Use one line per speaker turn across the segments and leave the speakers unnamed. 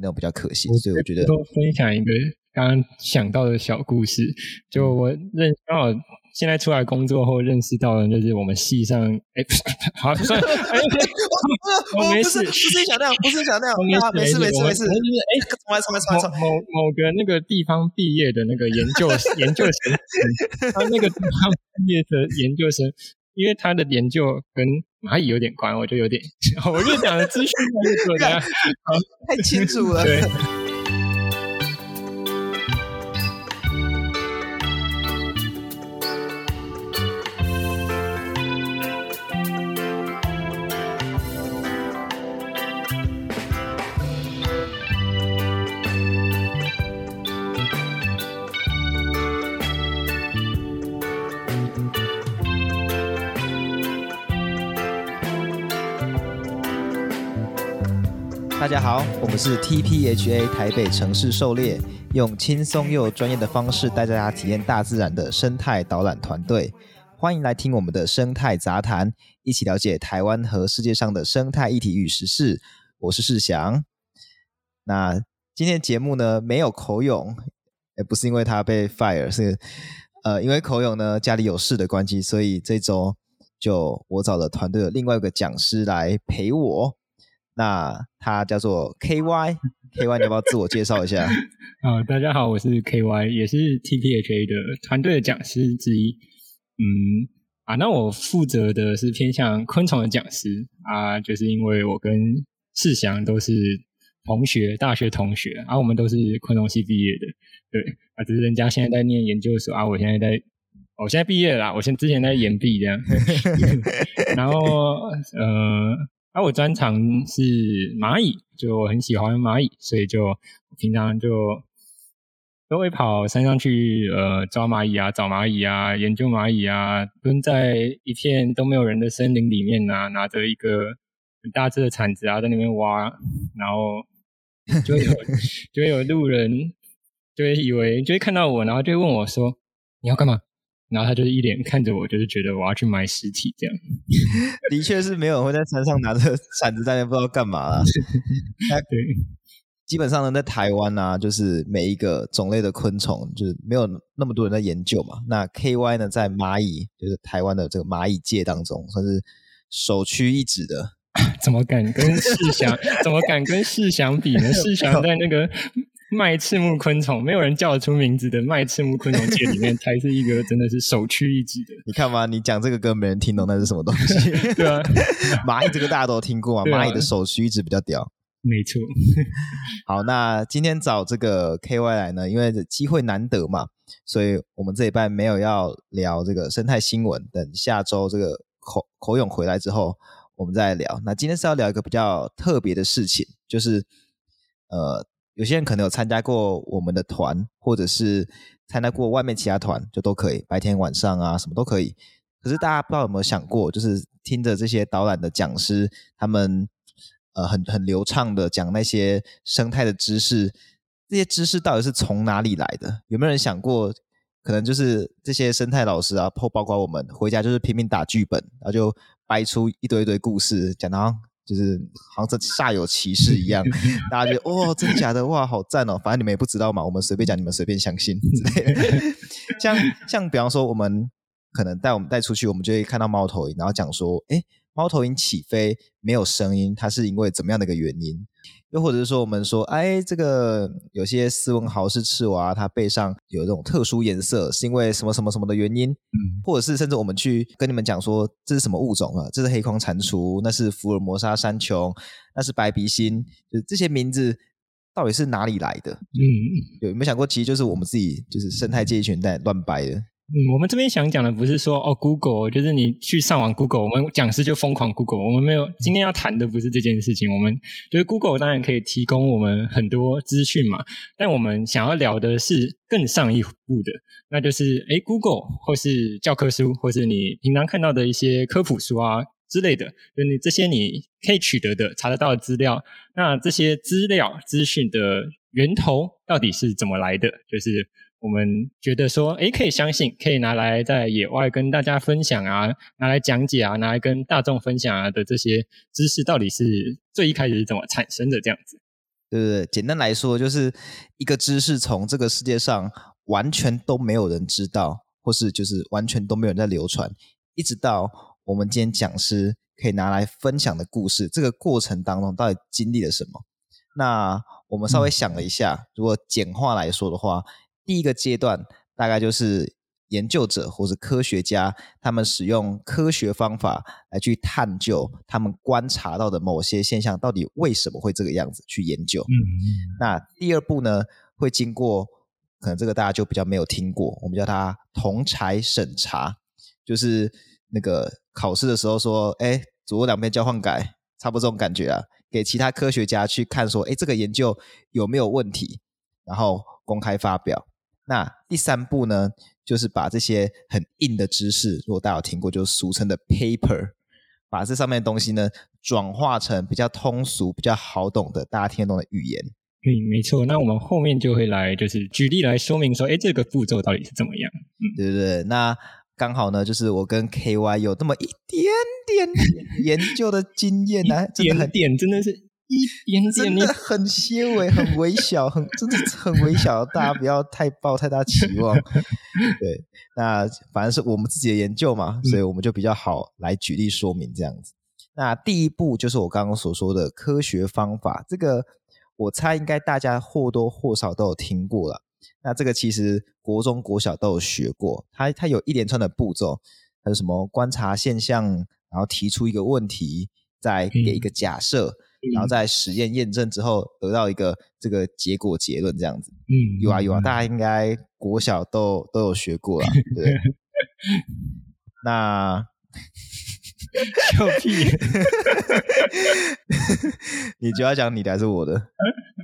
那种比较可惜。所以我觉得
多分享一个刚刚想到的小故事，就我认刚好。现在出来工作后认识到的，就是我们系上，哎，好，算了，哎，我没事，
不是想那样，不是想那样，
没事，没事，没事，
就是哎，重来，重来，重来，重来，
某某个那个地方毕业的那个研究研究生，他那个地方毕业的研究生，因为他的研究跟蚂蚁有点关，我就有点，我就讲的资讯太多了，
太清楚了，对。好，我们是 TPHA 台北城市狩猎，用轻松又专业的方式带大家体验大自然的生态导览团队。欢迎来听我们的生态杂谈，一起了解台湾和世界上的生态议题与时事。我是世祥。那今天节目呢，没有口勇，也不是因为他被 fire，是呃，因为口勇呢家里有事的关系，所以这周就我找了团队的另外一个讲师来陪我。那他叫做 KY，KY 你要不要自我介绍一下？
啊，大家好，我是 KY，也是 TPHA 的团队的讲师之一。嗯，啊，那我负责的是偏向昆虫的讲师啊，就是因为我跟世祥都是同学，大学同学，啊，我们都是昆虫系毕业的，对，啊，只是人家现在在念研究所啊，我现在在，我现在毕业了，我现之前在研毕这样，然后呃。啊，我专长是蚂蚁，就我很喜欢蚂蚁，所以就平常就都会跑山上去，呃，抓蚂蚁啊，找蚂蚁啊，研究蚂蚁啊，蹲在一片都没有人的森林里面啊，拿着一个很大只的铲子啊，在那边挖，然后就会有 就会有路人就会以为就会看到我，然后就会问我说：“你要干嘛？”然后他就是一脸看着我，就是觉得我要去埋尸体这样。
的确是没有人会在山上拿着铲子在那不知道干嘛啦。对，基本上呢，在台湾啊，就是每一个种类的昆虫，就是没有那么多人在研究嘛。那 KY 呢，在蚂蚁，就是台湾的这个蚂蚁界当中，算是首屈一指的。
怎么敢跟世祥？怎么敢跟世祥比呢？世祥在那个。卖翅目昆虫，没有人叫得出名字的卖翅目昆虫界里面，才是一个真的是首屈一指的。
你看嘛，你讲这个歌没人听懂，那是什么东西？对啊，蚂蚁这个大家都听过啊，蚂蚁的首屈一指比较屌。
没错。
好，那今天找这个 KY 来呢，因为机会难得嘛，所以我们这一半没有要聊这个生态新闻，等下周这个口口勇回来之后，我们再聊。那今天是要聊一个比较特别的事情，就是呃。有些人可能有参加过我们的团，或者是参加过外面其他团，就都可以，白天晚上啊，什么都可以。可是大家不知道有没有想过，就是听着这些导览的讲师，他们呃很很流畅的讲那些生态的知识，这些知识到底是从哪里来的？有没有人想过，可能就是这些生态老师啊，或包括我们回家就是拼命打剧本，然后就掰出一堆一堆故事讲到。就是好像煞有其事一样，大家觉得哦，真的假的？哇，好赞哦！反正你们也不知道嘛，我们随便讲，你们随便相信之类的。像像比方说，我们可能带我们带出去，我们就会看到猫头鹰，然后讲说，哎，猫头鹰起飞没有声音，它是因为怎么样的一个原因？又或者是说，我们说，哎，这个有些斯文豪氏赤娃，它背上有这种特殊颜色，是因为什么什么什么的原因？嗯，或者是甚至我们去跟你们讲说，这是什么物种啊？这是黑框蟾蜍，那是福尔摩沙山穹，那是白鼻心，就这些名字到底是哪里来的？嗯，有没有想过，其实就是我们自己，就是生态界一群在乱掰的。
嗯，我们这边想讲的不是说哦，Google 就是你去上网 Google，我们讲师就疯狂 Google。我们没有今天要谈的不是这件事情，我们就是 Google 当然可以提供我们很多资讯嘛，但我们想要聊的是更上一步的，那就是诶 Google 或是教科书，或是你平常看到的一些科普书啊之类的，就你这些你可以取得的、查得到的资料，那这些资料资讯的源头到底是怎么来的？就是。我们觉得说，诶，可以相信，可以拿来在野外跟大家分享啊，拿来讲解啊，拿来跟大众分享啊的这些知识，到底是最一开始是怎么产生的这样子？
对不对？简单来说，就是一个知识从这个世界上完全都没有人知道，或是就是完全都没有人在流传，一直到我们今天讲师可以拿来分享的故事，这个过程当中到底经历了什么？那我们稍微想了一下，如果简化来说的话，第一个阶段大概就是研究者或是科学家，他们使用科学方法来去探究他们观察到的某些现象到底为什么会这个样子去研究。嗯，那第二步呢，会经过可能这个大家就比较没有听过，我们叫它同侪审查，就是那个考试的时候说，哎，左右两边交换改，差不多这种感觉啊。给其他科学家去看，说，哎，这个研究有没有问题，然后公开发表。那第三步呢，就是把这些很硬的知识，如果大家有听过，就是俗称的 paper，把这上面的东西呢，转化成比较通俗、比较好懂的、大家听得懂的语言。
对，没错。那我们后面就会来，就是举例来说明说，哎，这个步骤到底是怎么样？嗯，
对对对。那刚好呢，就是我跟 KY 有这么一点点研究的经验呢、啊，
一点点真的是一点点，
真的很些微，很微小，很 真的很微小，大家不要太抱太大期望。对，那反正是我们自己的研究嘛，所以我们就比较好来举例说明这样子。那第一步就是我刚刚所说的科学方法，这个我猜应该大家或多或少都有听过了。那这个其实国中、国小都有学过，它它有一连串的步骤，还有什么观察现象，然后提出一个问题，再给一个假设，嗯、然后在实验验证之后得到一个这个结果结论这样子。嗯，有啊有啊，大家应该国小都都有学过了，对。那
笑屁，
你就要讲你的还是我的？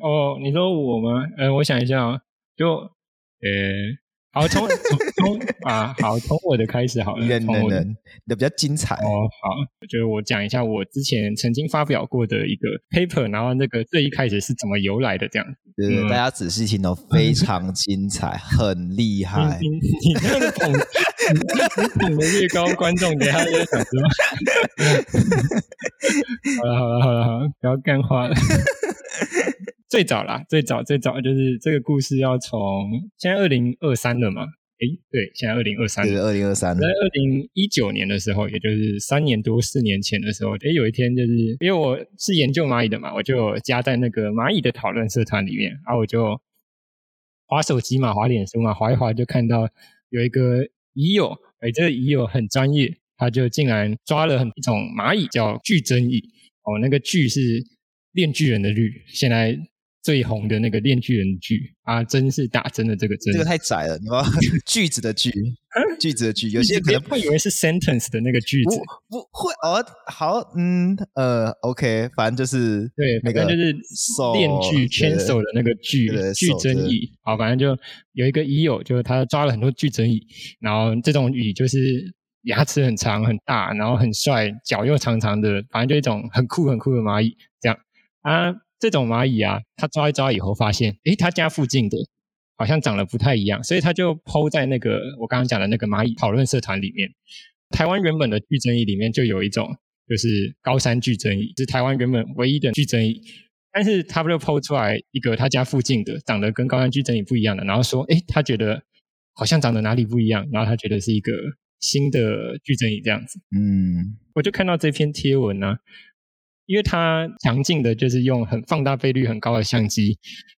哦，你说我吗？呃，我想一下啊。就，呃，好，从从从啊，好，从我的开始好了，从我的，
你的比较精彩
哦。好，就是我讲一下我之前曾经发表过的一个 paper，然后那个最一开始是怎么由来的这样子。
对，对，对，嗯、大家仔细听哦，非常精彩，很厉害。
你你这个捧，你捧的越高，观众等下就想说。好了好了好了好了，不要干话了。最早啦，最早最早就是这个故事要从现在二零二三了嘛？诶，对，现在二零二三，
对，二零二三。
在二零一九年的时候，也就是三年多四年前的时候，诶，有一天就是因为我是研究蚂蚁的嘛，我就加在那个蚂蚁的讨论社团里面，然后我就划手机嘛，划脸书嘛，划一划就看到有一个蚁友，诶，这个蚁友很专业，他就竟然抓了很一种蚂蚁叫巨针蚁，哦，那个巨是链巨人的绿，现在。最红的那个链锯人剧啊，真是打针的这个针，
这个太窄了，你要 句子的句，句子的句，有些可能
会以为是 sentence 的那个句子，
不，不会哦。好，嗯，呃，OK，反正就是
对，
那个
就是链锯牵手的那个锯，巨针蚁。好，反正就有一个蚁友，就是他抓了很多巨针蚁，然后这种蚁就是牙齿很长很大，然后很帅，脚又长长的，反正就一种很酷很酷的蚂蚁，这样啊。这种蚂蚁啊，他抓一抓以后发现，诶，他家附近的好像长得不太一样，所以他就 PO 在那个我刚刚讲的那个蚂蚁讨论社团里面。台湾原本的巨针蚁里面就有一种，就是高山巨针蚁，是台湾原本唯一的巨针蚁。但是他不就 PO 出来一个他家附近的长得跟高山巨针蚁不一样的，然后说，诶，他觉得好像长得哪里不一样，然后他觉得是一个新的巨针蚁这样子。嗯，我就看到这篇贴文呢、啊。因为它强劲的就是用很放大倍率很高的相机，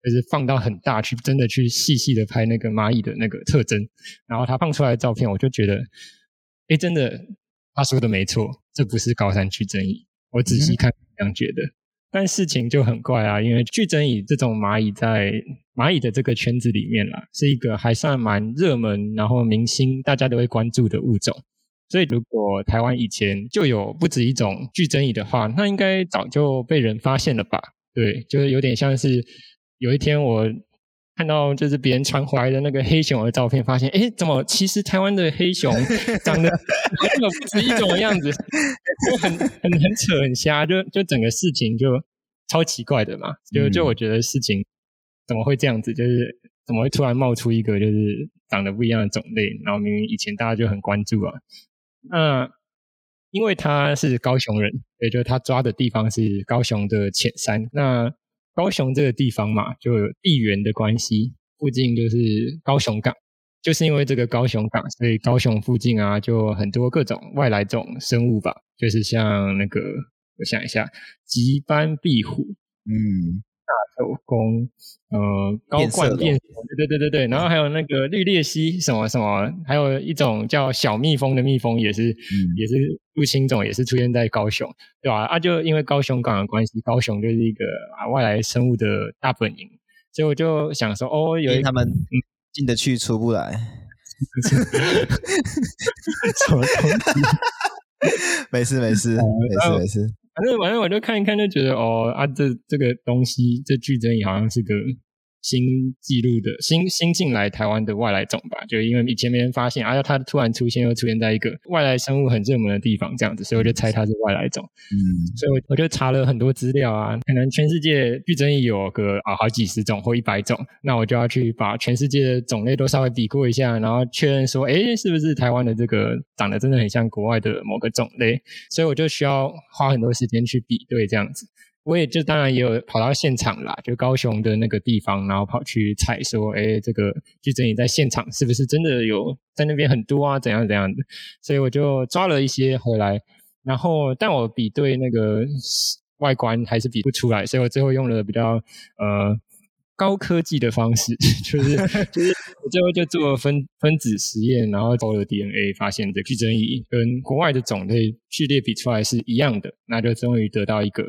就是放到很大去，真的去细细的拍那个蚂蚁的那个特征，然后他放出来的照片，我就觉得，哎，真的，他说的没错，这不是高山巨针蚁。我仔细看这样觉得，但事情就很怪啊，因为巨针蚁这种蚂蚁在蚂蚁的这个圈子里面啦，是一个还算蛮热门，然后明星大家都会关注的物种。所以，如果台湾以前就有不止一种巨针蚁的话，那应该早就被人发现了吧？对，就是有点像是有一天我看到就是别人传回来的那个黑熊的照片，发现哎，怎么其实台湾的黑熊长得 根本不止一种的样子，就很很很扯很瞎，就就整个事情就超奇怪的嘛。就就我觉得事情怎么会这样子？就是怎么会突然冒出一个就是长得不一样的种类？然后明明以前大家就很关注啊。那因为他是高雄人，也就是他抓的地方是高雄的浅山。那高雄这个地方嘛，就有地缘的关系，附近就是高雄港，就是因为这个高雄港，所以高雄附近啊，就很多各种外来种生物吧，就是像那个，我想一下，吉斑壁虎，
嗯。
大头公，呃，高冠变，对对对对，然后还有那个绿鬣蜥什么什么，还有一种叫小蜜蜂的蜜蜂，也是、嗯、也是入侵种，也是出现在高雄，对吧？啊，就因为高雄港的关系，高雄就是一个啊外来生物的大本营，所以我就想说，哦，有一
他们进得去出不来，
什么东西？
没事没事没事没事。
反正反正我就看一看，就觉得哦啊，这这个东西，这剧真也好像是个。新记录的新新进来台湾的外来种吧，就因为以前没人发现，而、啊、它突然出现，又出现在一个外来生物很热门的地方，这样子，所以我就猜它是外来种。嗯，所以我我就查了很多资料啊，可能全世界具争议有个啊好几十种或一百种，那我就要去把全世界的种类都稍微比过一下，然后确认说，哎，是不是台湾的这个长得真的很像国外的某个种类？所以我就需要花很多时间去比对这样子。我也就当然也有跑到现场啦，就高雄的那个地方，然后跑去采说，哎，这个具争议在现场是不是真的有在那边很多啊？怎样怎样的？所以我就抓了一些回来，然后但我比对那个外观还是比不出来，所以我最后用了比较呃高科技的方式，就是就是我最后就做分分子实验，然后抽了 DNA，发现这具争议跟国外的种类序列比出来是一样的，那就终于得到一个。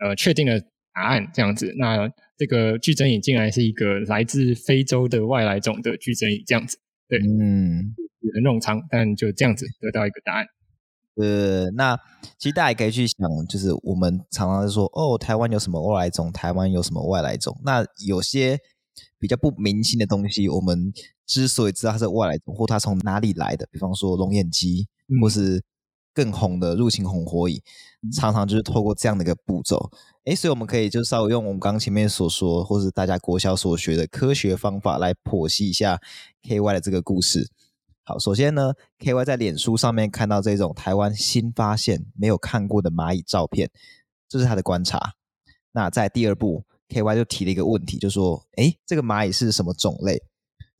呃，确定了答案这样子，那这个具争议竟然是一个来自非洲的外来种的具争议这样子，对，嗯，很冗长，但就这样子得到一个答案。
呃，那其实大家也可以去想，就是我们常常说，哦，台湾有什么外来种？台湾有什么外来种？那有些比较不明星的东西，我们之所以知道它是外来种，或它从哪里来的，比方说龙眼鸡，嗯、或是。更红的入侵红火蚁，常常就是透过这样的一个步骤，诶，所以我们可以就稍微用我们刚刚前面所说，或是大家国小所学的科学方法来剖析一下 KY 的这个故事。好，首先呢，KY 在脸书上面看到这种台湾新发现没有看过的蚂蚁照片，这是他的观察。那在第二步，KY 就提了一个问题，就说，诶，这个蚂蚁是什么种类？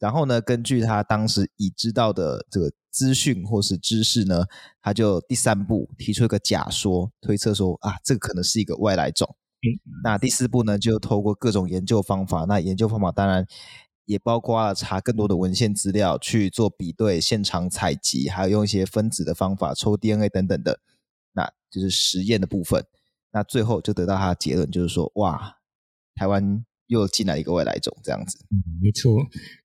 然后呢，根据他当时已知道的这个资讯或是知识呢，他就第三步提出一个假说，推测说啊，这个可能是一个外来种。嗯，那第四步呢，就透过各种研究方法，那研究方法当然也包括了查更多的文献资料去做比对、现场采集，还有用一些分子的方法抽 DNA 等等的，那就是实验的部分。那最后就得到他的结论，就是说哇，台湾又进来一个外来种，这样子。
嗯，没错。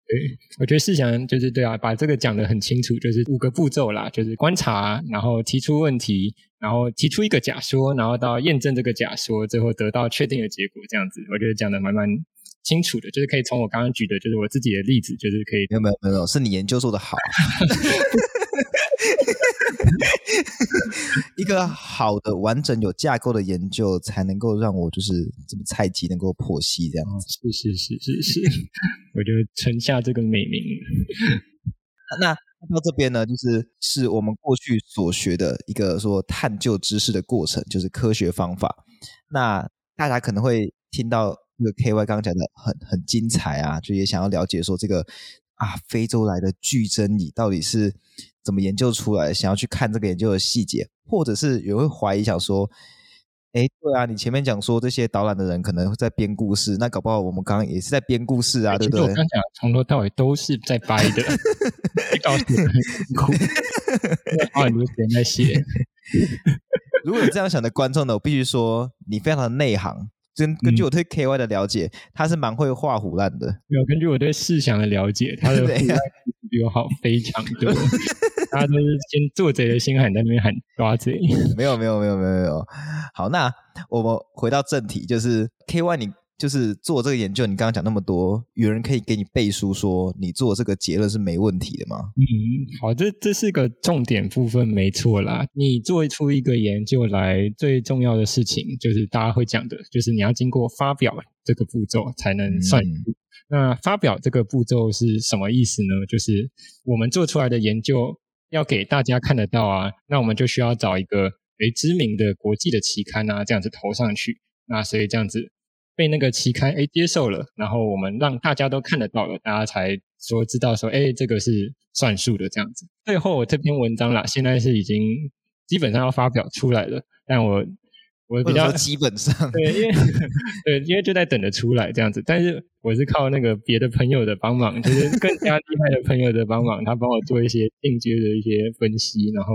对，我觉得思想就是对啊，把这个讲得很清楚，就是五个步骤啦，就是观察，然后提出问题，然后提出一个假说，然后到验证这个假说，最后得到确定的结果，这样子，我觉得讲得蛮蛮清楚的，就是可以从我刚刚举的，就是我自己的例子，就是可以。
没有没有没有，是你研究做得好。一个好的、完整、有架构的研究，才能够让我就是这么菜鸡能够剖析这样子。
是是是是是，我就承下这个美名。
那到这边呢，就是是我们过去所学的一个说探究知识的过程，就是科学方法。那大家可能会听到这个 KY 刚刚讲的很很精彩啊，就也想要了解说这个啊非洲来的巨真理到底是。怎么研究出来？想要去看这个研究的细节，或者是有人会怀疑，想说：“哎，对啊，你前面讲说这些导览的人可能会在编故事，那搞不好我们刚刚也是在编故事啊，对不对？”我刚讲
从头到尾都是在掰的，告诉你很辛苦，花很多时间在写。
如果有这样想的观众呢，我必须说你非常的内行。根根据我对 KY 的了解，嗯、他是蛮会画虎烂的。
没有，根据我对世祥的了解，他的 比我好 非常多。他都是先做贼的心喊在那边喊抓贼。
没有没有没有没有没有。好，那我们回到正题，就是 KY 你。就是做这个研究，你刚刚讲那么多，有人可以给你背书说你做这个结论是没问题的吗？
嗯，好，这这是个重点部分，没错啦。你做出一个研究来，最重要的事情就是大家会讲的，就是你要经过发表这个步骤才能算。嗯、那发表这个步骤是什么意思呢？就是我们做出来的研究要给大家看得到啊，那我们就需要找一个诶知名的国际的期刊啊，这样子投上去。那所以这样子。被那个期刊哎接受了，然后我们让大家都看得到了，大家才说知道说，哎这个是算数的这样子。最后这篇文章啦，现在是已经基本上要发表出来了，但我我比较
基本上
对，因为 对，因为就在等着出来这样子。但是我是靠那个别的朋友的帮忙，就是更加厉害的朋友的帮忙，他帮我做一些进阶的一些分析，然后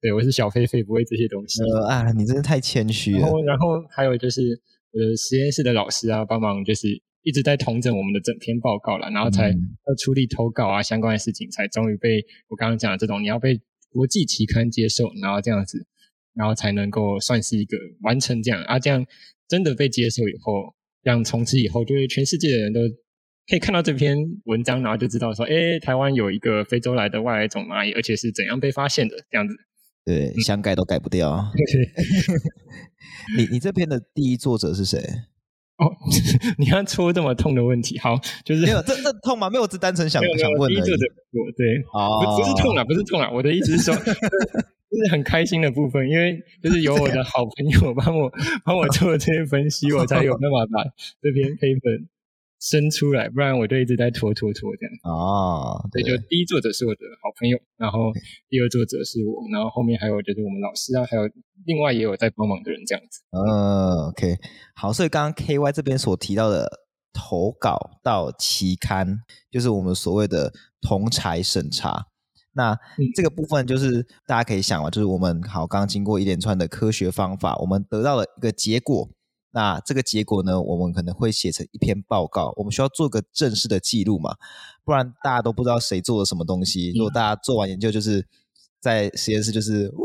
对我是小飞飞，不会这些东西。
呃啊，你真的太谦虚了。
然后，然后还有就是。我的实验室的老师啊，帮忙就是一直在统整我们的整篇报告了，然后才要处理投稿啊相关的事情，才终于被我刚刚讲的这种你要被国际期刊接受，然后这样子，然后才能够算是一个完成这样啊，这样真的被接受以后，让从此以后就是全世界的人都可以看到这篇文章，然后就知道说，哎，台湾有一个非洲来的外来种蚂蚁，而且是怎样被发现的这样子。
对，想改都改不掉。你你这篇的第一作者是谁？
哦，你要戳这么痛的问题，好，就是
没有这这痛吗？没有，我只单纯想想问而已。
第一作者我对，哦，不是痛啊，不是痛啊，我的意思是说，就是很开心的部分，因为就是有我的好朋友帮我帮我做这些分析，我才有办法把这篇 paper 生出来，不然我就一直在拖拖拖这样。
哦，对，
就第一作者是我的好朋友，然后第二作者是我，然后后面还有就是我们老师啊，还有另外也有在帮忙的人这样子。
嗯，OK，好，所以刚刚 KY 这边所提到的投稿到期刊，就是我们所谓的同侪审查。那这个部分就是大家可以想啊，就是我们好，刚刚经过一连串的科学方法，我们得到了一个结果。那这个结果呢，我们可能会写成一篇报告，我们需要做个正式的记录嘛，不然大家都不知道谁做了什么东西。如果大家做完研究，就是在实验室就是，呜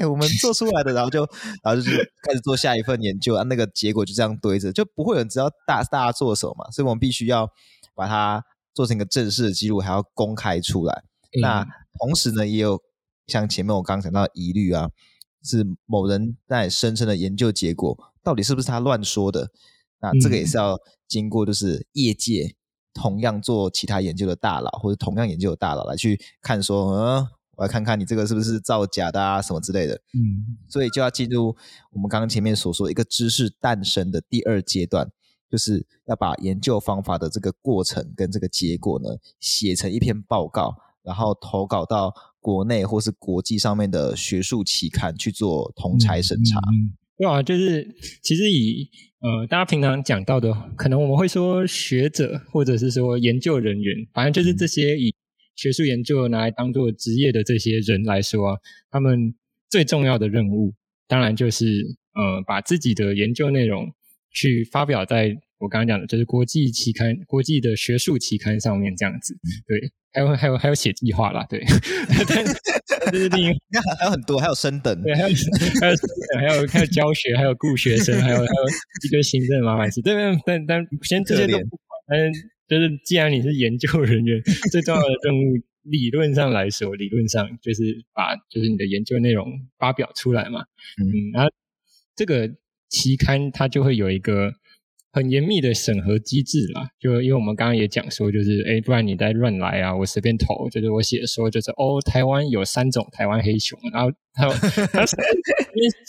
耶，我们做出来的，然后就然后就是开始做下一份研究啊，那个结果就这样堆着，就不会有人知道大大家做了什么嘛，所以我们必须要把它做成一个正式的记录，还要公开出来。那同时呢，也有像前面我刚刚讲到的疑虑啊，是某人在声称的研究结果。到底是不是他乱说的？那这个也是要经过，就是业界同样做其他研究的大佬，或者同样研究的大佬来去看，说，嗯，我来看看你这个是不是造假的啊，什么之类的。嗯，所以就要进入我们刚刚前面所说一个知识诞生的第二阶段，就是要把研究方法的这个过程跟这个结果呢，写成一篇报告，然后投稿到国内或是国际上面的学术期刊去做同侪审查。对啊，
就是其实以呃大家平常讲到的，可能我们会说学者或者是说研究人员，反正就是这些以学术研究拿来当做职业的这些人来说啊，他们最重要的任务，当然就是呃把自己的研究内容去发表在我刚刚讲的，就是国际期刊、国际的学术期刊上面这样子，对。还有还有还有写计划啦，对，但是另一个
还有很多，还有升等，
对，还有还有还有还有教学，还有顾学生，还有还有一堆行政麻烦事。对，但但先这些都不管，但是就是既然你是研究人员，最重要的任务，理论上来说，理论上就是把就是你的研究内容发表出来嘛，嗯，然后这个期刊它就会有一个。很严密的审核机制啦，就因为我们刚刚也讲说，就是哎，不然你再乱来啊，我随便投，就是我写说，就是哦，台湾有三种台湾黑熊，然后还有他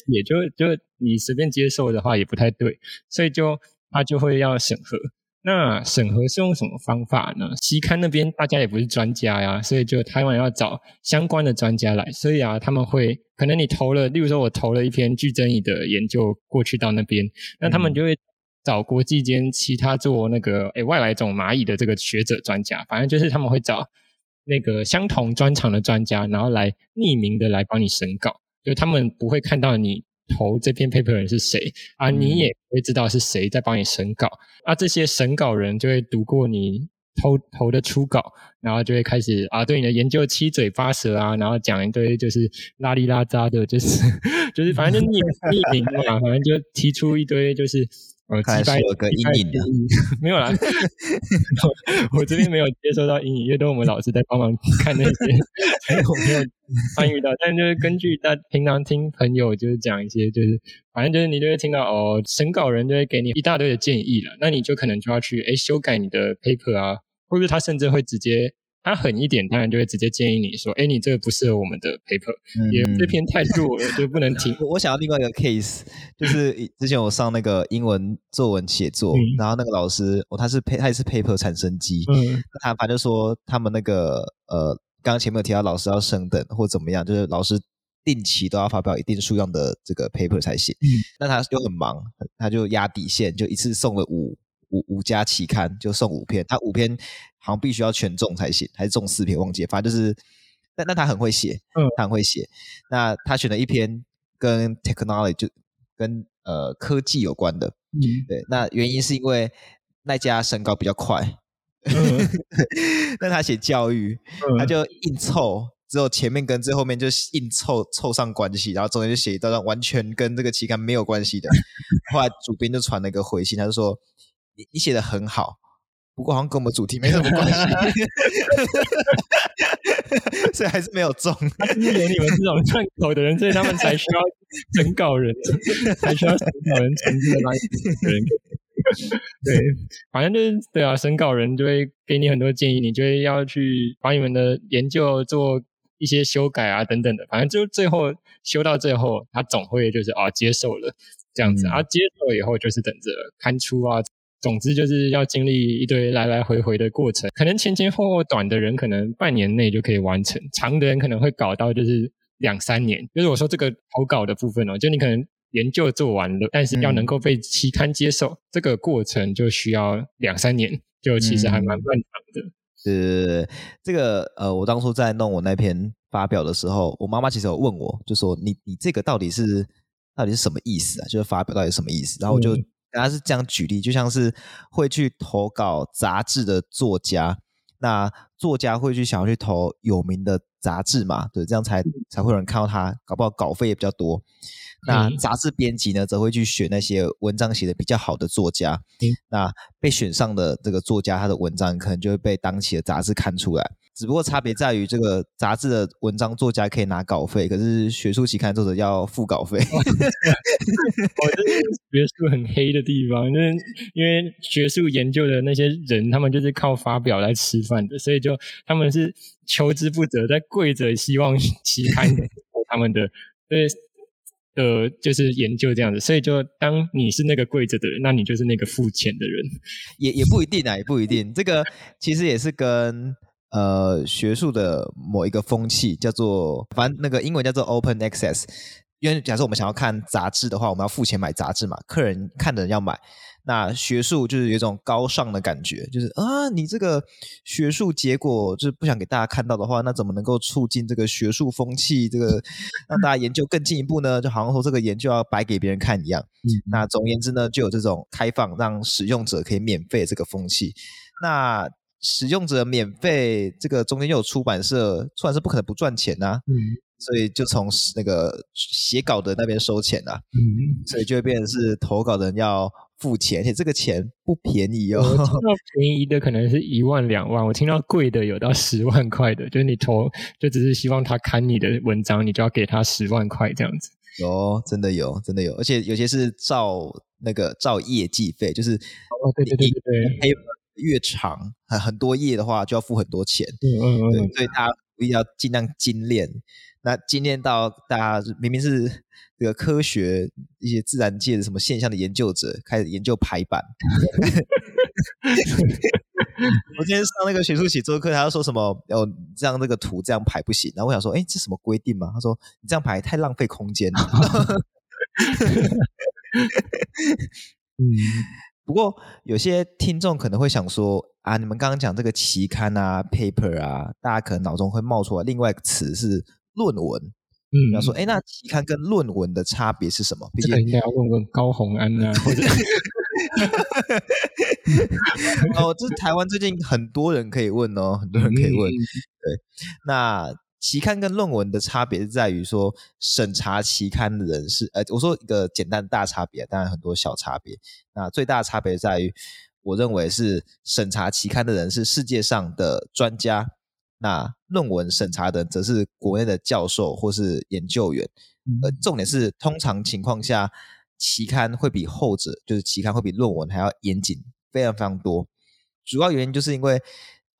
也就就你随便接受的话也不太对，所以就他就会要审核。那审核是用什么方法呢？期刊那边大家也不是专家呀，所以就台湾要找相关的专家来，所以啊，他们会可能你投了，例如说我投了一篇巨争议的研究过去到那边，那他们就会。找国际间其他做那个诶外来种蚂蚁的这个学者专家，反正就是他们会找那个相同专长的专家，然后来匿名的来帮你审稿，就他们不会看到你投这篇 paper 人是谁啊，你也不会知道是谁在帮你审稿，啊，这些审稿人就会读过你投投的初稿，然后就会开始啊对你的研究七嘴八舌啊，然后讲一堆就是拉里拉扎的，就是 就是反正就匿匿名嘛，反正就提出一堆就是。呃，
开始有个阴影的，
没有啦，我这边没有接收到阴影，因为都我们老师在帮忙看那些，所以我没有参与到。但就是根据大平常听朋友就是讲一些，就是反正就是你就会听到哦，审稿人就会给你一大堆的建议了，那你就可能就要去哎修改你的 paper 啊，或者他甚至会直接他狠一点，当然就会直接建议你说：“哎，你这个不适合我们的 paper，也、嗯、这篇太弱了，就不能听。”
我想要另外一个 case，就是之前我上那个英文作文写作，嗯、然后那个老师，哦，他是 p 他也是 paper 产生机，嗯，他他就说他们那个呃，刚刚前面有提到老师要升等或怎么样，就是老师定期都要发表一定数量的这个 paper 才行。嗯，那他又很忙，他就压底线，就一次送了五。五五家期刊就送五篇，他五篇好像必须要全中才行，还是中四篇忘记，反正就是，但但他很会写，嗯，他很会写。那他选了一篇跟 technology 就跟呃科技有关的，嗯，对。那原因是因为那家身高比较快，嗯，但他写教育，嗯，他就硬凑，只有前面跟最后面就硬凑凑上关系，然后中间就写一段完全跟这个期刊没有关系的。后来主编就传了一个回信，他就说。你你写的很好，不过好像跟我们主题没什么关系，所以还是没有中。
是有你们这种撰稿的人，所以他们才需要审稿人，才需要审稿人成绩的那一人。对，反正就是对啊，审稿人就会给你很多建议，你就会要去把你们的研究做一些修改啊等等的。反正就最后修到最后，他总会就是啊接受了这样子，啊接受以后就是等着刊出啊。总之就是要经历一堆来来回回的过程，可能前前后后短的人可能半年内就可以完成，长的人可能会搞到就是两三年。就是我说这个投稿的部分哦，就你可能研究做完了，但是要能够被期刊接受，嗯、这个过程就需要两三年，就其实还蛮漫长的。
是、嗯、这个呃，我当初在弄我那篇发表的时候，我妈妈其实有问我，就说你你这个到底是到底是什么意思啊？就是发表到底是什么意思？然后我就。嗯他是这样举例，就像是会去投稿杂志的作家，那作家会去想要去投有名的杂志嘛？对，这样才才会有人看到他，搞不好稿费也比较多。那杂志编辑呢，则会去选那些文章写的比较好的作家。那被选上的这个作家，他的文章可能就会被当期的杂志看出来。只不过差别在于，这个杂志的文章作家可以拿稿费，可是学术期刊作者要付稿费。哦，
这是学术很黑的地方，因为因为学术研究的那些人，他们就是靠发表来吃饭的，所以就他们是求之不得，在跪着希望期刊他们的对呃就是研究这样子，所以就当你是那个跪着的人，那你就是那个付钱的人，
也也不一定啊，也不一定。这个其实也是跟。呃，学术的某一个风气叫做，反正那个英文叫做 open access。因为假设我们想要看杂志的话，我们要付钱买杂志嘛，客人看的人要买。那学术就是有一种高尚的感觉，就是啊，你这个学术结果就是不想给大家看到的话，那怎么能够促进这个学术风气？这个 让大家研究更进一步呢？就好像说这个研究要摆给别人看一样。嗯，那总而言之呢，就有这种开放让使用者可以免费这个风气。那使用者免费，这个中间又有出版社，出版社不可能不赚钱呐、啊，嗯，所以就从那个写稿的那边收钱啊，嗯，所以就会变成是投稿的人要付钱，而且这个钱不便宜哦。我听
到便宜的可能是一万两万，我听到贵的有到十万块的，就是你投就只是希望他看你的文章，你就要给他十万块这样子。
有，真的有，真的有，而且有些是照那个照业绩费，就是
哦，对对对对对。
越长很很多页的话，就要付很多钱。嗯嗯嗯，对，所以大家一定要尽量精炼。那精炼到大家明明是这个科学一些自然界的什么现象的研究者，开始研究排版。我今天上那个学术写作课，他说什么？哦，这样这个图这样排不行。然后我想说，哎，这什么规定嘛？他说你这样排太浪费空间了。嗯。不过，有些听众可能会想说啊，你们刚刚讲这个期刊啊、paper 啊，大家可能脑中会冒出来另外一个词是论文。嗯，要说，哎，那期刊跟论文的差别是什么？
毕竟应该要问问高虹安啊。或者
哦，这是台湾最近很多人可以问哦，很多人可以问。嗯、对，那。期刊跟论文的差别是在于说，审查期刊的人是，呃，我说一个简单的大差别，当然很多小差别。那最大的差别在于，我认为是审查期刊的人是世界上的专家，那论文审查的人则是国内的教授或是研究员。呃，重点是，通常情况下，期刊会比后者，就是期刊会比论文还要严谨，非常非常多。主要原因就是因为。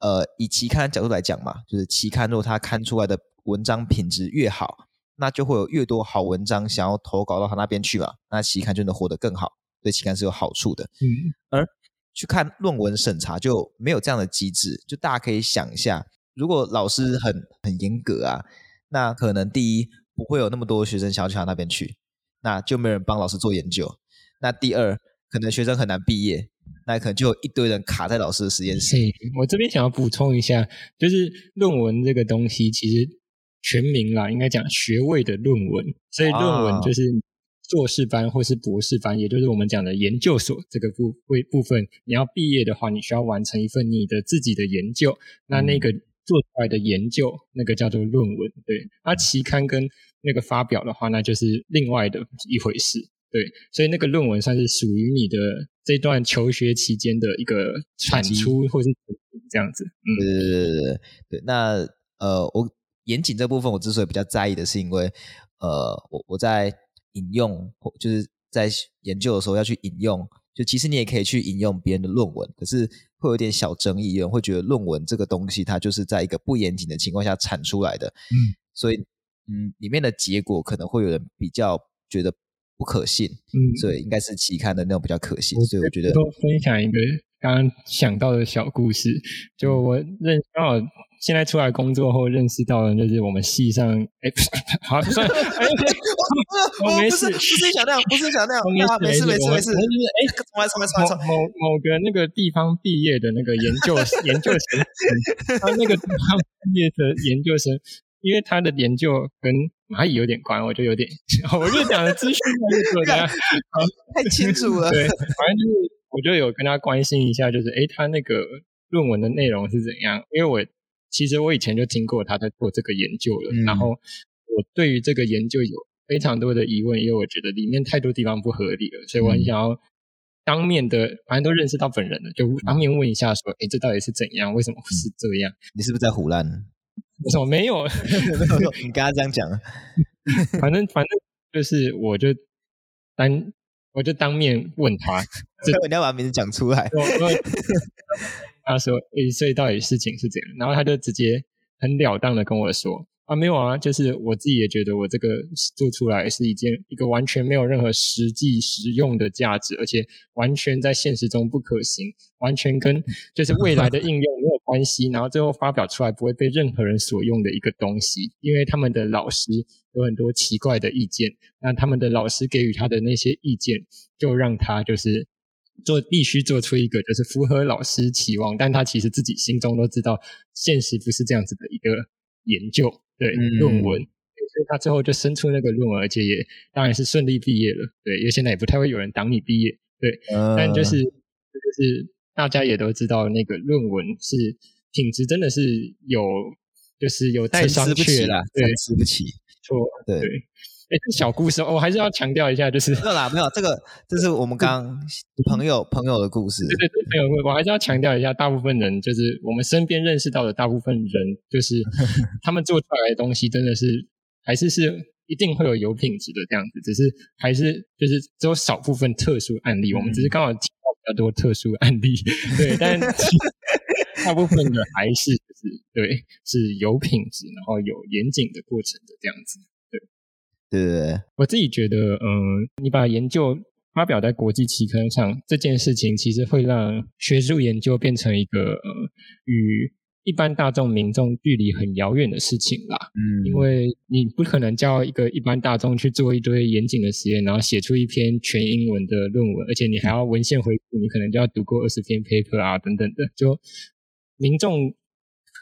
呃，以期刊角度来讲嘛，就是期刊如果它刊出来的文章品质越好，那就会有越多好文章想要投稿到他那边去嘛，那期刊就能活得更好，对期刊是有好处的。
嗯，
而去看论文审查就没有这样的机制，就大家可以想一下，如果老师很很严格啊，那可能第一不会有那么多学生想要去他那边去，那就没有人帮老师做研究。那第二，可能学生很难毕业。那可能就有一堆人卡在老师的实验室。
我这边想要补充一下，就是论文这个东西，其实全名啦，应该讲学位的论文。所以论文就是硕士班或是博士班，也就是我们讲的研究所这个部位部分。你要毕业的话，你需要完成一份你的自己的研究。那那个做出来的研究，那个叫做论文。对，那期刊跟那个发表的话，那就是另外的一回事。对，所以那个论文算是属于你的这段求学期间的一个产出，或是这样子。嗯，
对对对对对。那呃，我严谨这部分，我之所以比较在意的是，因为呃，我我在引用或就是在研究的时候要去引用，就其实你也可以去引用别人的论文，可是会有点小争议，有人会觉得论文这个东西它就是在一个不严谨的情况下产出来的。
嗯，
所以嗯，里面的结果可能会有人比较觉得。不可信，嗯，所以应该是期刊的那种比较可信，所以我觉得
多分享一个刚刚想到的小故事，就我认刚好现在出来工作后认识到的，就是我们系上，哎，好算了，哎，我没事，
不是想那样，不是想那样，没事没事没事，哎，重来重来重来，
某某个那个地方毕业的那个研究 研究生，他那个地方毕业的研究生。因为他的研究跟蚂蚁有点关，我就有点，我就讲的资讯越多，这 样
太清楚了。
对，反正就是，我就有跟他关心一下，就是，诶，他那个论文的内容是怎样？因为我其实我以前就听过他在做这个研究了，嗯、然后我对于这个研究有非常多的疑问，因为我觉得里面太多地方不合理了，所以我很想要当面的，反正都认识到本人了，就当面问一下，说，诶，这到底是怎样？为什么会是这样？
你是不是在唬烂？
我说没有，
你跟他这样讲，
反正反正就是，我就当我就当面问他，
你要把名字讲出来。
他说：“诶，所以到底事情是怎样？”然后他就直接很了当的跟我说。啊，没有啊，就是我自己也觉得我这个做出来是一件一个完全没有任何实际实用的价值，而且完全在现实中不可行，完全跟 就是未来的应用没有关系，然后最后发表出来不会被任何人所用的一个东西，因为他们的老师有很多奇怪的意见，那他们的老师给予他的那些意见，就让他就是做必须做出一个就是符合老师期望，但他其实自己心中都知道现实不是这样子的一个研究。对，论文，所以他最后就生出那个论文，而且也当然是顺利毕业了。对，因为现在也不太会有人挡你毕业。对，呃、但就是就是大家也都知道，那个论文是品质真的是有，就是有待商榷啦。
对，吃不起。
错，对。哎，这小故事，我还是要强调一下，就是
没有啦，没有这个，这是我们刚刚朋友朋友的故事。
对对对，朋友，我还是要强调一下，大部分人就是我们身边认识到的大部分人，就是 他们做出来的东西，真的是还是是一定会有有品质的这样子，只是还是就是只有少部分特殊案例，我们只是刚好提到比较多特殊案例，对，但大部分的还是就是对是有品质，然后有严谨的过程的这样子。
对对对，
我自己觉得，嗯，你把研究发表在国际期刊上这件事情，其实会让学术研究变成一个呃与一般大众民众距离很遥远的事情啦。嗯，因为你不可能叫一个一般大众去做一堆严谨的实验，然后写出一篇全英文的论文，而且你还要文献回顾，你可能就要读过二十篇 paper 啊等等的，就民众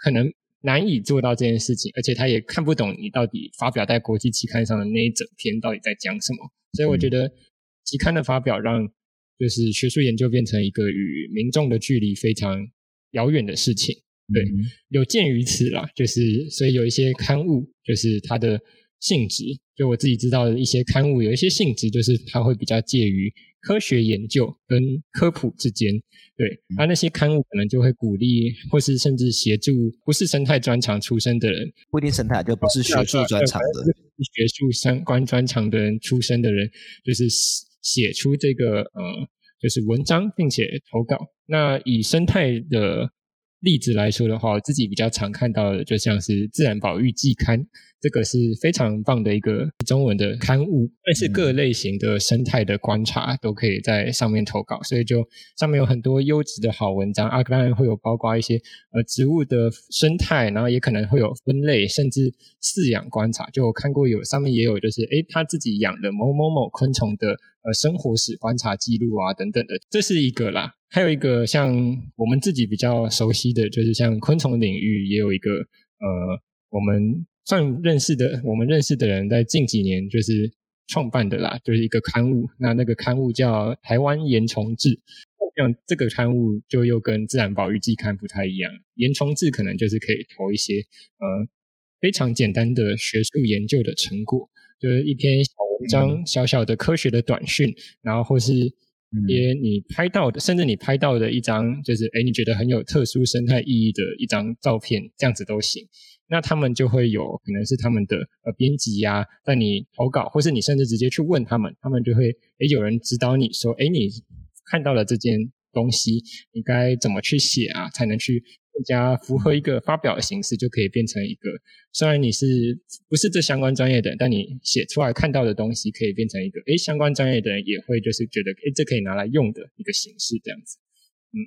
可能。难以做到这件事情，而且他也看不懂你到底发表在国际期刊上的那一整篇到底在讲什么。所以我觉得期刊的发表让就是学术研究变成一个与民众的距离非常遥远的事情。对，有鉴于此啦，就是所以有一些刊物就是它的性质，就我自己知道的一些刊物有一些性质，就是它会比较介于。科学研究跟科普之间，对，那那些刊物可能就会鼓励，或是甚至协助不是生态专长出身的人，
不一定生态，就不是学术专长的，
学术相关专长的人出身的人，就是写出这个呃，就是文章，并且投稿。那以生态的例子来说的话，我自己比较常看到的，就像是《自然保育季刊》，这个是非常棒的一个中文的刊物，但是各类型的生态的观察都可以在上面投稿，所以就上面有很多优质的好文章啊，当然会有包括一些呃植物的生态，然后也可能会有分类，甚至饲养观察。就我看过有上面也有，就是诶他自己养的某某某昆虫的呃生活史观察记录啊等等的，这是一个啦。还有一个像我们自己比较熟悉的就是像昆虫领域，也有一个呃，我们算认识的，我们认识的人在近几年就是创办的啦，就是一个刊物。那那个刊物叫《台湾盐虫志》，像这个刊物就又跟《自然保育季刊》不太一样。盐虫志可能就是可以投一些呃非常简单的学术研究的成果，就是一篇小文章、小小的科学的短讯，然后或是。些你拍到的，甚至你拍到的一张，就是诶你觉得很有特殊生态意义的一张照片，这样子都行。那他们就会有可能是他们的呃编辑呀，在你投稿，或是你甚至直接去问他们，他们就会诶有人指导你说，诶你看到了这件东西，你该怎么去写啊，才能去。更加符合一个发表的形式，就可以变成一个。虽然你是不是这相关专业的，但你写出来看到的东西，可以变成一个，诶，相关专业的人也会就是觉得，诶，这可以拿来用的一个形式，这样子。嗯，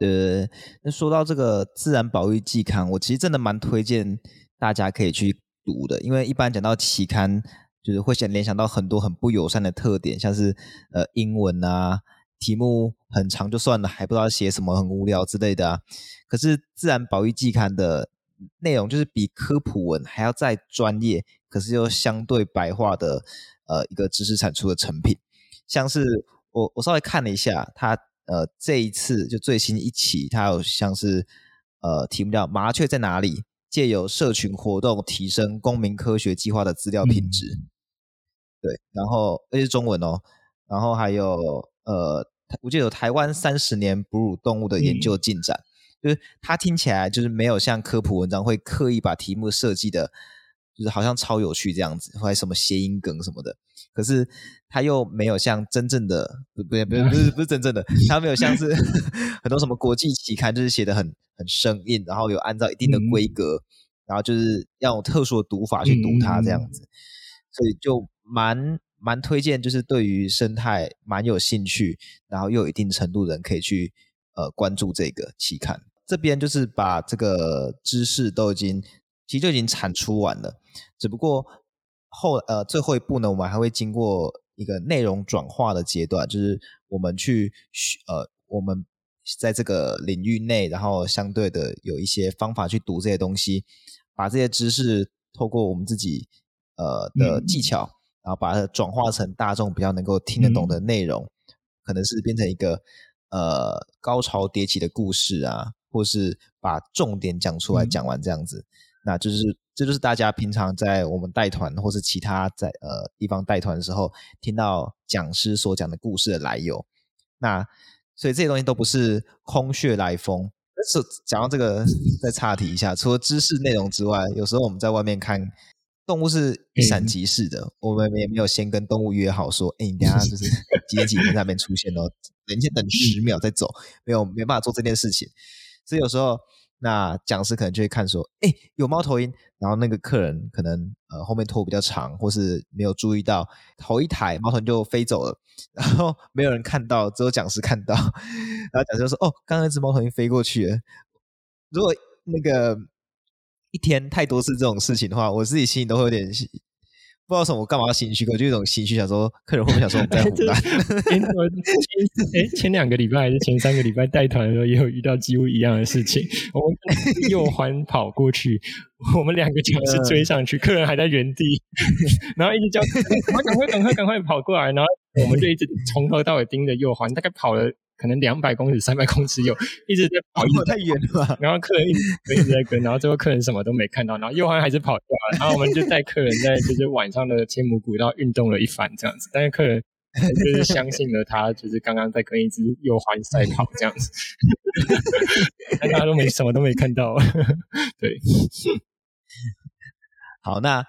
呃，那说到这个自然保育季刊，我其实真的蛮推荐大家可以去读的，因为一般讲到期刊，就是会想联想到很多很不友善的特点，像是呃英文啊。题目很长就算了，还不知道写什么，很无聊之类的啊。可是《自然保育季刊》的内容就是比科普文还要再专业，可是又相对白话的呃一个知识产出的成品。像是我我稍微看了一下，它呃这一次就最新一期，它有像是呃题目叫“麻雀在哪里？借由社群活动提升公民科学计划的资料品质”嗯。对，然后那是中文哦，然后还有。呃，我记得有台湾三十年哺乳动物的研究进展，嗯、就是它听起来就是没有像科普文章会刻意把题目设计的，就是好像超有趣这样子，或者什么谐音梗什么的。可是它又没有像真正的，不不不不 是不是真正的，它没有像是 很多什么国际期刊，就是写的很很生硬，然后有按照一定的规格，嗯、然后就是要用特殊的读法去读它这样子，嗯、所以就蛮。蛮推荐，就是对于生态蛮有兴趣，然后又有一定程度的人可以去呃关注这个期刊。这边就是把这个知识都已经其实就已经产出完了，只不过后呃最后一步呢，我们还会经过一个内容转化的阶段，就是我们去呃我们在这个领域内，然后相对的有一些方法去读这些东西，把这些知识透过我们自己呃的技巧。嗯然后把它转化成大众比较能够听得懂的内容，嗯、可能是变成一个呃高潮迭起的故事啊，或是把重点讲出来讲完这样子，嗯、那就是这就是大家平常在我们带团或是其他在呃地方带团的时候听到讲师所讲的故事的来由。那所以这些东西都不是空穴来风。是讲到这个，再岔题一下，除了知识内容之外，有时候我们在外面看。动物是一闪即逝的，嗯、我们也没有先跟动物约好说，哎、欸，你等下就是 几点几分在那边出现哦，等先等十秒再走，没有没办法做这件事情，所以有时候那讲师可能就会看说，哎、有猫头鹰，然后那个客人可能呃后面拖比较长，或是没有注意到头一抬，猫头鹰就飞走了，然后 没有人看到，只有讲师看到，然后讲师就说，哦，刚刚那只猫头鹰飞过去了，如果那个。一天太多次这种事情的话，我自己心里都会有点不知道什么，我干嘛要心虚？我就有一种心虚，想说客人会不会想说我们在胡来？前 前前两个礼拜还是前三个礼拜带团的时候，也有遇到几乎一样的事情。我们右环跑过去，我们两个讲师追上去，客人还在原地，然后一直叫赶快赶快赶快赶快跑过来，然后我们就一直从头到尾盯着右环，大概跑了。可能两百公尺、三百公尺有，一直在跑，太远了吧。然后客人一直一直在跟，然后最后客人什么都没看到，然后右环还是跑掉了。然后我们就带客人在就是晚上的天母古道运动了一番这样子，但是客人就是相信了他，就是刚刚在跟一只右环赛跑这样子，但他都没什么都没看到。对，好，那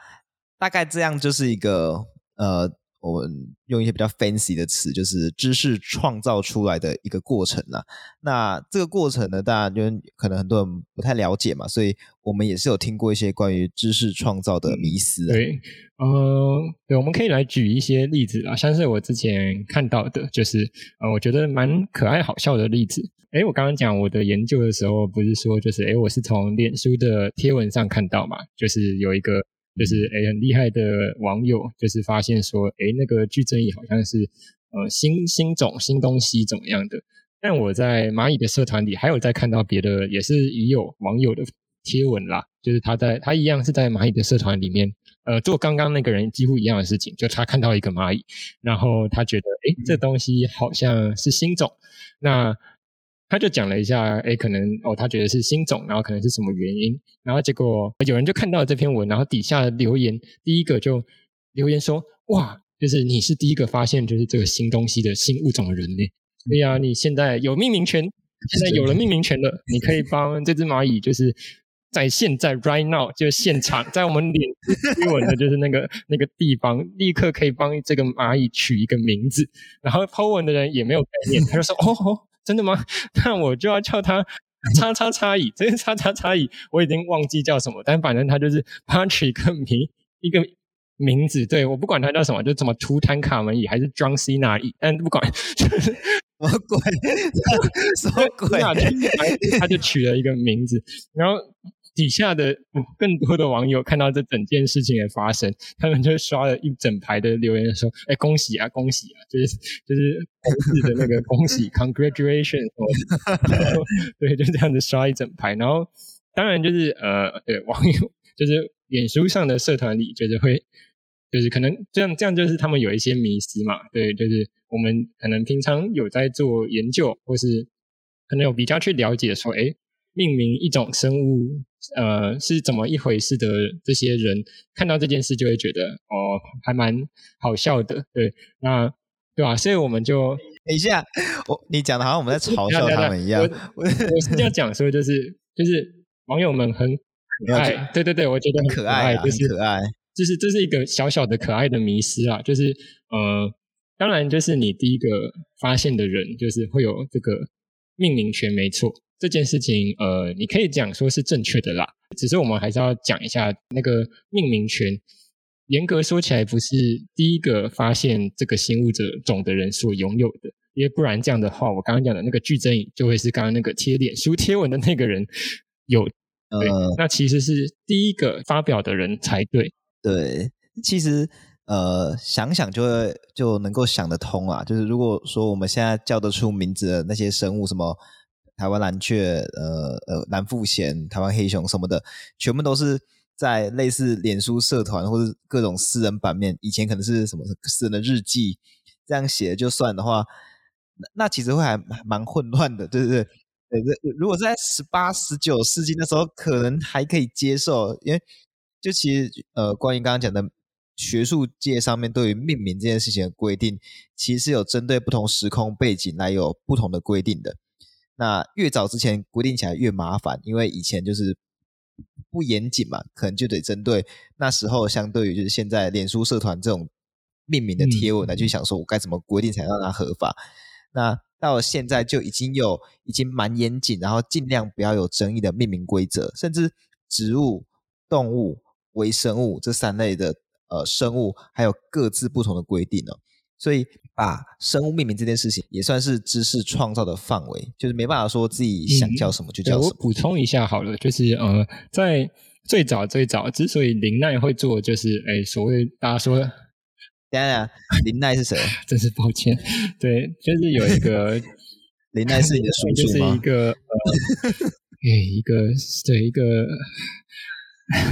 大概这样就是一个呃。我们用一些比较 fancy 的词，就是知识创造出来的一个过程啦。那这个过程呢，大家就可能很多人不太了解嘛，所以我们也是有听过一些关于知识创造的迷思。
对，呃，对，我们可以来举一些例子啊，像是我之前看到的，就是呃，我觉得蛮可爱好笑的例子。诶，我刚刚讲我的研究的时候，不是说就是诶，我是从脸书的贴文上看到嘛，就是有一个。就是诶，很厉害的网友，就是发现说，诶，那个矩阵仪好像是呃新新种新东西怎么样的。但我在蚂蚁的社团里，还有在看到别的，也是已有网友的贴文啦，就是他在他一样是在蚂蚁的社团里面，呃，做刚刚那个人几乎一样的事情，就他看到一个蚂蚁，然后他觉得，诶，这东西好像是新种，那。他就讲了一下，诶，可能哦，他觉得是新种，然后可能是什么原因，然后结果有人就看到了这篇文，然后底下留言，第一个就留言说，哇，就是你是第一个发现就是这个新东西的新物种的人呢，对呀，你现在有命名权，现在有了命名权了，你可以帮这只蚂蚁，就是在现在 right now 就是现场，在我们脸贴文的就是那个那个地方，立刻可以帮这个蚂蚁取一个名字，然后 po 文的人也没有概念，他就说，哦。真的吗？那我就要叫他叉叉叉椅，这个叉叉叉椅我已经忘记叫什么，但反正他就是他取一个名一个名字，对，我不管他叫什么，就什么图坦卡门椅还是 John Cena 蚁，但不管 就是什
么鬼，什么鬼，
他就取了一个名字，然后。底下的更多的网友看到这整件事情的发生，他们就刷了一整排的留言说：“哎，恭喜啊，恭喜啊！”就是就是公式的那个恭喜，congratulations，对，就这样子刷一整排。然后当然就是呃，对网友就是脸书上的社团里，就是会就是可能这样这样，就是他们有一些迷思嘛。对，就是我们可能平常有在做研究，或是可能有比较去了解说，哎，命名一种生物。呃，是怎么一回事的？这些人看到这件事就会觉得哦，还蛮好笑的，对，那对吧？所以我们就
等一下，我你讲的好像我们在嘲笑 他们一样。
我，我是这样讲说，就是就是网友们很可爱，对对对，我觉得很可爱，就是
可爱，
就是这是一个小小的可爱的迷失啊，就是呃，当然就是你第一个发现的人，就是会有这个命名权，没错。这件事情，呃，你可以讲说是正确的啦，只是我们还是要讲一下那个命名权。严格说起来，不是第一个发现这个新物种种的人所拥有的，因为不然这样的话，我刚刚讲的那个矩阵就会是刚刚那个贴脸书贴文的那个人有。对，呃，那其实是第一个发表的人才对。
对，其实呃，想想就会就能够想得通啊。就是如果说我们现在叫得出名字的那些生物，什么？台湾蓝雀，呃呃，蓝腹鷴、台湾黑熊什么的，全部都是在类似脸书社团或者各种私人版面。以前可能是什么私人的日记这样写就算的话，那那其实会还蛮混乱的，对不对？对，如果是在十八、十九世纪那时候，可能还可以接受，因为就其实呃，关于刚刚讲的学术界上面对于命名这件事情的规定，其实是有针对不同时空背景来有不同的规定的。那越早之前规定起来越麻烦，因为以前就是不严谨嘛，可能就得针对那时候相对于就是现在脸书社团这种命名的贴文来去想说，我该怎么规定才让它合法。那到现在就已经有已经蛮严谨，然后尽量不要有争议的命名规则，甚至植物、动物、微生物这三类的呃生物，还有各自不同的规定呢。所以，把生物命名这件事情也算是知识创造的范围，就是没办法说自己想叫什么就叫什么。
嗯、我补充一下好了，就是呃，在最早最早，之所以林奈会做，就是哎，所谓大家说，
等下林奈是谁？
真是抱歉，对，就是有一个
林奈是你的叔叔吗？
就是一个呃，哎，一个对一个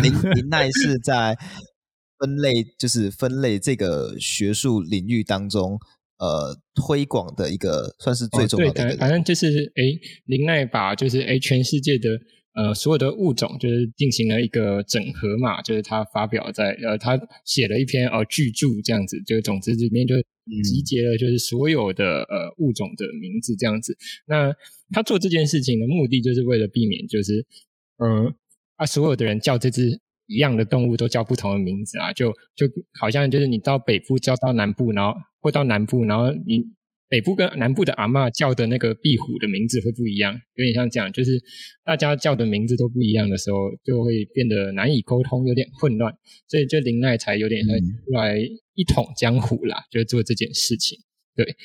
林林奈是在。分类就是分类这个学术领域当中，呃，推广的一个算是最重要的、
哦。对，反正就是，哎，林奈把就是，哎，全世界的呃所有的物种，就是进行了一个整合嘛，就是他发表在呃，他写了一篇呃巨著这样子，就总之里面就集结了就是所有的呃物种的名字这样子。那他做这件事情的目的，就是为了避免就是，嗯、呃，啊，所有的人叫这只。一样的动物都叫不同的名字啊，就就好像就是你到北部叫到南部，然后或到南部，然后你北部跟南部的阿嬷叫的那个壁虎的名字会不一样，有点像这样，就是大家叫的名字都不一样的时候，就会变得难以沟通，有点混乱，所以就林奈才有点出来一统江湖啦，就做这件事情，对。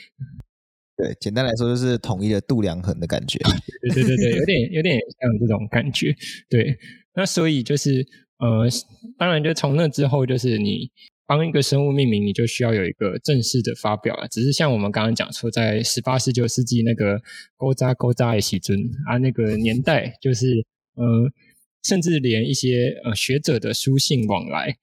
对，简单来说就是统一了度量衡的感觉。
对对对对，有点有点像这种感觉。对，那所以就是呃，当然就从那之后，就是你帮一个生物命名，你就需要有一个正式的发表了。只是像我们刚刚讲说，在十八、十九世纪那个勾扎勾扎的时阵啊，那个年代就是呃，甚至连一些呃学者的书信往来。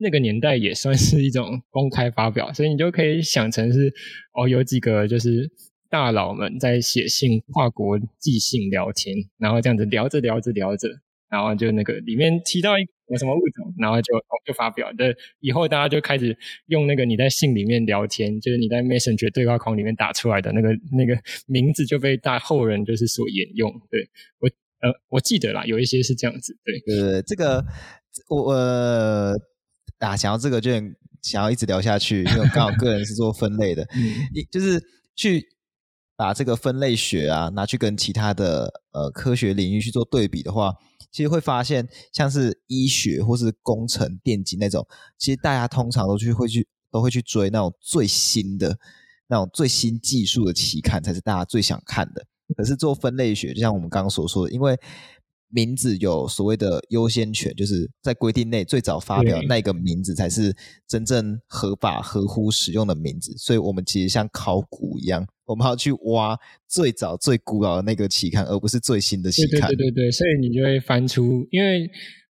那个年代也算是一种公开发表，所以你就可以想成是哦，有几个就是大佬们在写信、跨国寄信、聊天，然后这样子聊着聊着聊着，然后就那个里面提到一个什么物种，然后就哦就发表。对，以后大家就开始用那个你在信里面聊天，就是你在 Messenger 对话框里面打出来的那个那个名字就被大后人就是所沿用。对，我呃我记得啦，有一些是这样子。对，
呃，这个我。呃啊，想要这个就想要一直聊下去，因为我刚好个人是做分类的，一、嗯、就是去把这个分类学啊拿去跟其他的呃科学领域去做对比的话，其实会发现像是医学或是工程、电机那种，其实大家通常都去会去都会去追那种最新的那种最新技术的期刊才是大家最想看的。可是做分类学，就像我们刚刚所说的，因为名字有所谓的优先权，就是在规定内最早发表那个名字才是真正合法、合乎使用的名字。所以，我们其实像考古一样，我们要去挖最早、最古老的那个期刊，而不是最新的期刊。
对对对对，所以你就会翻出，因为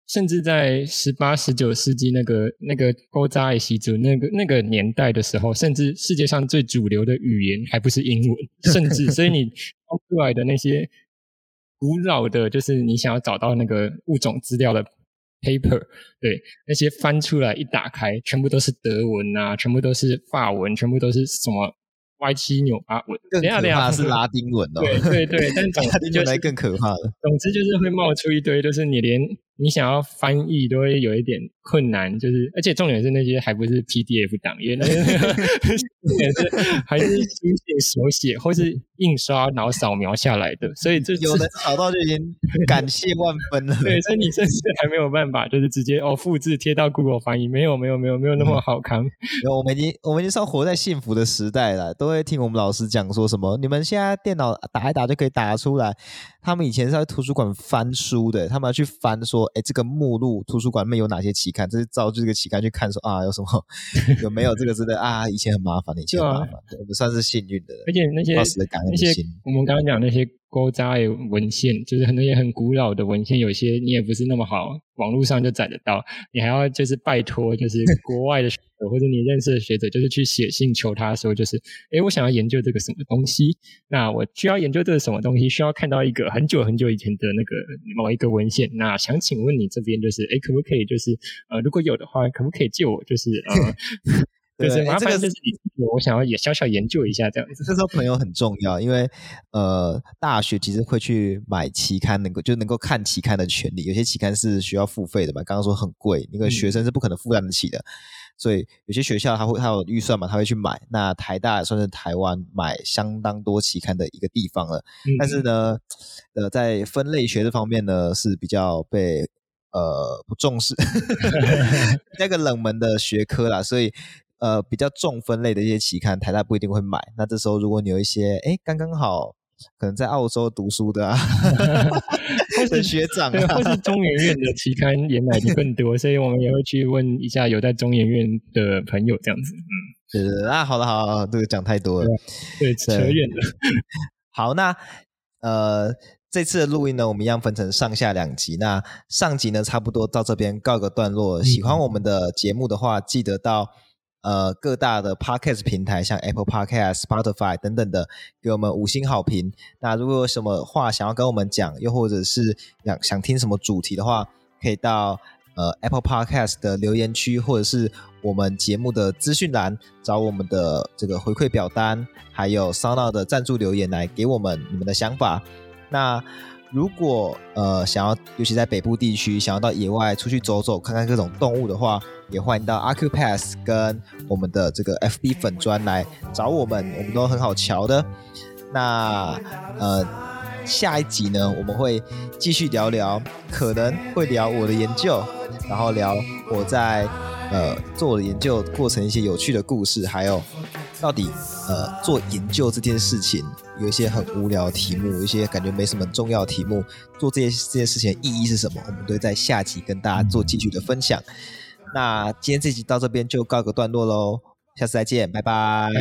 甚至在十八、十九世纪那个那个古早的时阵那个那个年代的时候，甚至世界上最主流的语言还不是英文，甚至所以你翻出来的那些。古老的，就是你想要找到那个物种资料的 paper，对，那些翻出来一打开，全部都是德文啊，全部都是法文，全部都是什么？歪七扭八文，
更可怕是拉丁文哦。
对对对，但总之 就
来更可怕了。
总之就是会冒出一堆，就是你连你想要翻译都会有一点困难，就是而且重点是那些还不是 PDF 档，因为那些 重点是还是书写手写或是印刷然后扫描下来的，所以这
有能找到就已经感谢万分了。
对，所以你甚至还没有办法，就是直接哦复制贴到 Google 翻译，没有没有没有没有那么好看。
我们已经我们已经算活在幸福的时代了，都。会听我们老师讲说什么？你们现在电脑打一打就可以打出来。他们以前是在图书馆翻书的，他们要去翻说，哎，这个目录图书馆里面有哪些期刊？这是照这个期刊去看说啊，有什么 有没有这个之类啊？以前很麻烦的，以前很麻烦，我们算是幸运的。
而且那些那些我们刚刚讲那些。古早的文献，就是很多也很古老的文献，有些你也不是那么好，网络上就载得到，你还要就是拜托，就是国外的学者 或者你认识的学者，就是去写信求他说，就是，诶，我想要研究这个什么东西，那我需要研究这个什么东西，需要看到一个很久很久以前的那个某一个文献，那想请问你这边就是，诶，可不可以就是，呃，如果有的话，可不可以借我就是，呃。就是麻烦，就是你，我想要也小小研究一下这样子。
这时候朋友很重要，因为呃，大学其实会去买期刊，能够就能够看期刊的权利。有些期刊是需要付费的嘛，刚刚说很贵，那个学生是不可能负担得起的。嗯、所以有些学校他会他有预算嘛，他会去买。那台大算是台湾买相当多期刊的一个地方了。嗯、但是呢，呃，在分类学这方面呢是比较被呃不重视 那个冷门的学科啦，所以。呃，比较重分类的一些期刊，台大不一定会买。那这时候，如果你有一些，哎，刚刚好，可能在澳洲读书的啊，或是学长啊，
或是中研院的期刊也买的更多，所以我们也会去问一下有在中研院的朋友，这样子。嗯，
对对对，啊，好了好了，这个讲太多了，
对，扯远了。
好，那呃，这次的录音呢，我们一样分成上下两集。那上集呢，差不多到这边告个段落。喜欢我们的节目的话，嗯、记得到。呃，各大的 Podcast 平台，像 Apple Podcast、Spotify 等等的，给我们五星好评。那如果有什么话想要跟我们讲，又或者是想想听什么主题的话，可以到呃 Apple Podcast 的留言区，或者是我们节目的资讯栏，找我们的这个回馈表单，还有 Sona 的赞助留言来给我们你们的想法。那如果呃想要，尤其在北部地区，想要到野外出去走走，看看各种动物的话，也欢迎到 Acupass 跟我们的这个 FB 粉专来找我们，我们都很好瞧的。那呃下一集呢，我们会继续聊聊，可能会聊我的研究，然后聊我在呃做的研究过程一些有趣的故事，还有。到底呃做研究这件事情有一些很无聊题目，有一些感觉没什么重要题目，做这些这件事情的意义是什么？我们都会在下集跟大家做继续的分享。那今天这集到这边就告个段落喽，下次再见，
拜拜。